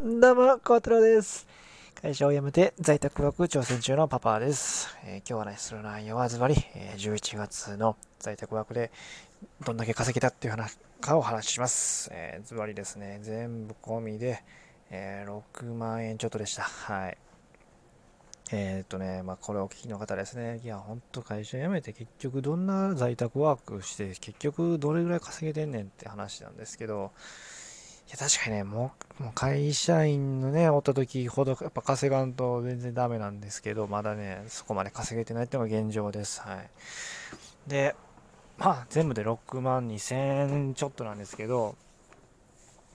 どうも、コートロです。会社を辞めて在宅ワーク挑戦中のパパです。えー、今日はね、する内容はズバリ、えー、11月の在宅ワークでどんだけ稼げたっていう話かをお話しします。えー、ズバリですね、全部込みで、えー、6万円ちょっとでした。はい。えー、っとね、まあ、これをお聞きの方ですね。いや、ほんと会社辞めて結局どんな在宅ワークして、結局どれぐらい稼げてんねんって話なんですけど、いや、確かにね、もう、もう会社員のね、おった時ほど、やっぱ稼がんと全然ダメなんですけど、まだね、そこまで稼げてないっていうのが現状です。はい。で、まあ、全部で6万2000円ちょっとなんですけど、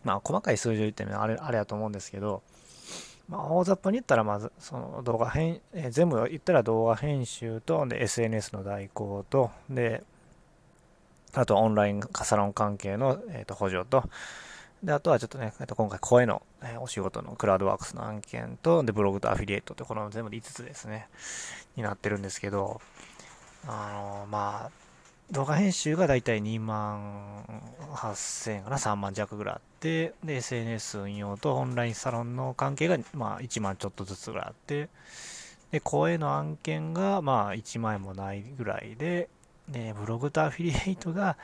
まあ、細かい数字を言ってもあれ、あれやと思うんですけど、まあ、大雑把に言ったら、まず、その動画編、え、全部言ったら動画編集と、で、SNS の代行と、で、あとオンラインサロン関係の、えー、と補助と、で、あとはちょっとね、えっと今回声の、えお仕事のクラウドワークスの案件と、で、ブログとアフィリエイトってこの全部で5つですね、になってるんですけど、あのまあ、動画編集がだいたい2万8000円かな、3万弱ぐらいあって、で、SNS 運用とオンラインサロンの関係が、まあ、1万ちょっとずつぐらいあって、で、声の案件が、まあ、1万円もないぐらいで、で、ブログとアフィリエイトが、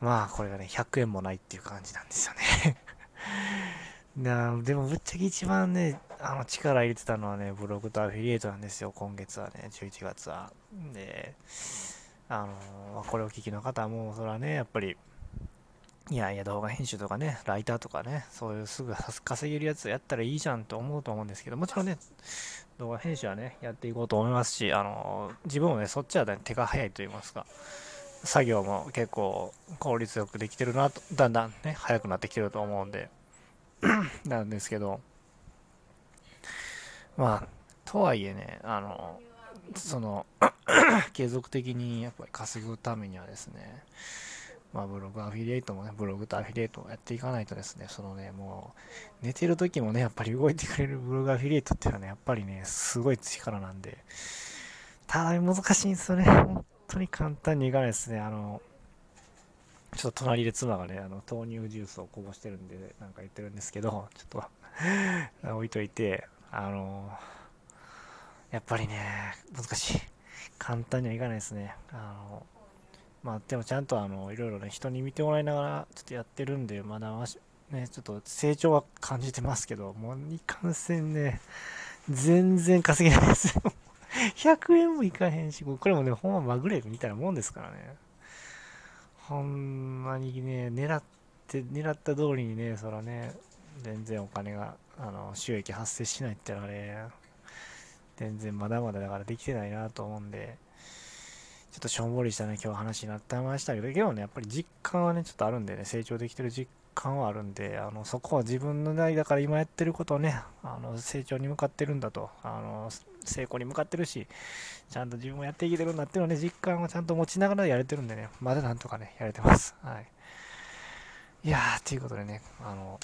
まあ、これがね、100円もないっていう感じなんですよね なでも、ぶっちゃけ一番ね、あの、力入れてたのはね、ブログとアフィリエイトなんですよ、今月はね、11月は。で、あの、これを聞きの方はもう、それはね、やっぱり、いやいや、動画編集とかね、ライターとかね、そういうすぐ稼げるやつやったらいいじゃんと思うと思うんですけど、もちろんね、動画編集はね、やっていこうと思いますし、あの、自分もね、そっちは、ね、手が早いと言いますか、作業も結構効率よくできてるなと、だんだんね、早くなってきてると思うんで、なんですけど、まあ、とはいえね、あの、その、継続的にやっぱり稼ぐためにはですね、まあ、ブログアフィリエイトもね、ブログとアフィリエイトをやっていかないとですね、そのね、もう、寝てる時もね、やっぱり動いてくれるブログアフィリエイトっていうのはね、やっぱりね、すごい力なんで、ただ難しいんですよね。本当に簡単にいかないですね。あの、ちょっと隣で妻がね、あの、豆乳ジュースをこぼしてるんで、なんか言ってるんですけど、ちょっと 置いといて、あの、やっぱりね、難しい。簡単にはいかないですね。あの、まあでもちゃんとあのいろいろね人に見てもらいながらちょっとやってるんでまだねちょっと成長は感じてますけどもういかんせんね全然稼げないですよ。100円もいかへんしこれもねほんままぐれみたいなもんですからね。ほんまにね狙って狙った通りにねそらね全然お金があの収益発生しないってのはね全然まだまだだからできてないなと思うんで。ちょっとしょんぼりしたね、今日話になってましたけど、けどね、やっぱり実感はね、ちょっとあるんでね、成長できてる実感はあるんで、あの、そこは自分の代だから今やってることをね、あの、成長に向かってるんだと、あの、成功に向かってるし、ちゃんと自分もやっていけてるんだっていうのね、実感をちゃんと持ちながらやれてるんでね、まだなんとかね、やれてます。はい。いやー、ということでね、あの、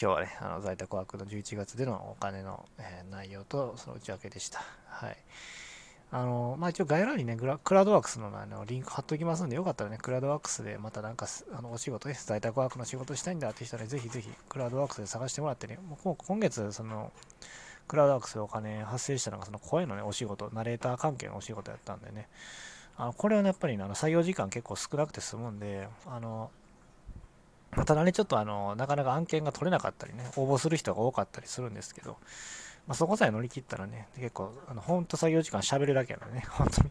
今日はね、あの在宅ワークの11月でのお金の、えー、内容とその内訳でした。はい。あの、まあ、一応概要欄にね、クラウドワークスのあのリンク貼っておきますんで、よかったらね、クラウドワークスでまたなんか、あの、お仕事で、在宅ワークの仕事したいんだって人はね、ぜひぜひ、クラウドワークスで探してもらってね、もう今月、その、クラウドワークスでお金発生したのが、その声のね、お仕事、ナレーター関係のお仕事やったんでね、あの、これはね、やっぱりね、あの、作業時間結構少なくて済むんで、あの、ただね、ちょっとあの、なかなか案件が取れなかったりね、応募する人が多かったりするんですけど、まあ、そこさえ乗り切ったらね、結構、あの、ほんと作業時間喋るだけなんでね、本当に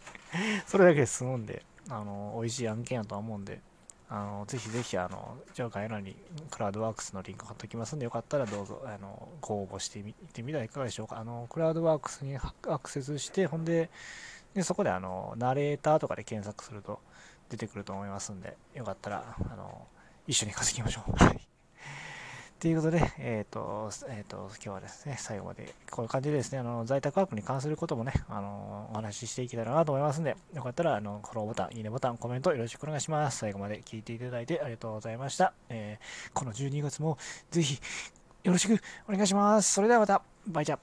それだけで済むんで、あの、美味しい案件やとは思うんで、あの、ぜひぜひ、あの、上海欄にクラウドワークスのリンク貼っておきますんで、よかったらどうぞ、あの、ご応募してみてみたらいかがでしょうか。あの、クラウドワークスにアクセスして、ほんで、でそこで、あの、ナレーターとかで検索すると出てくると思いますんで、よかったら、あの、一緒に稼ぎましょう。はい。ということで、えっ、ー、と、えっ、ー、と、今日はですね、最後まで、こういう感じでですね、あの、在宅ワークに関することもね、あの、お話ししていけたらなと思いますんで、よかったら、あの、フォローボタン、いいねボタン、コメントよろしくお願いします。最後まで聞いていただいてありがとうございました。えー、この12月も、ぜひ、よろしくお願いします。それではまた、バイチャ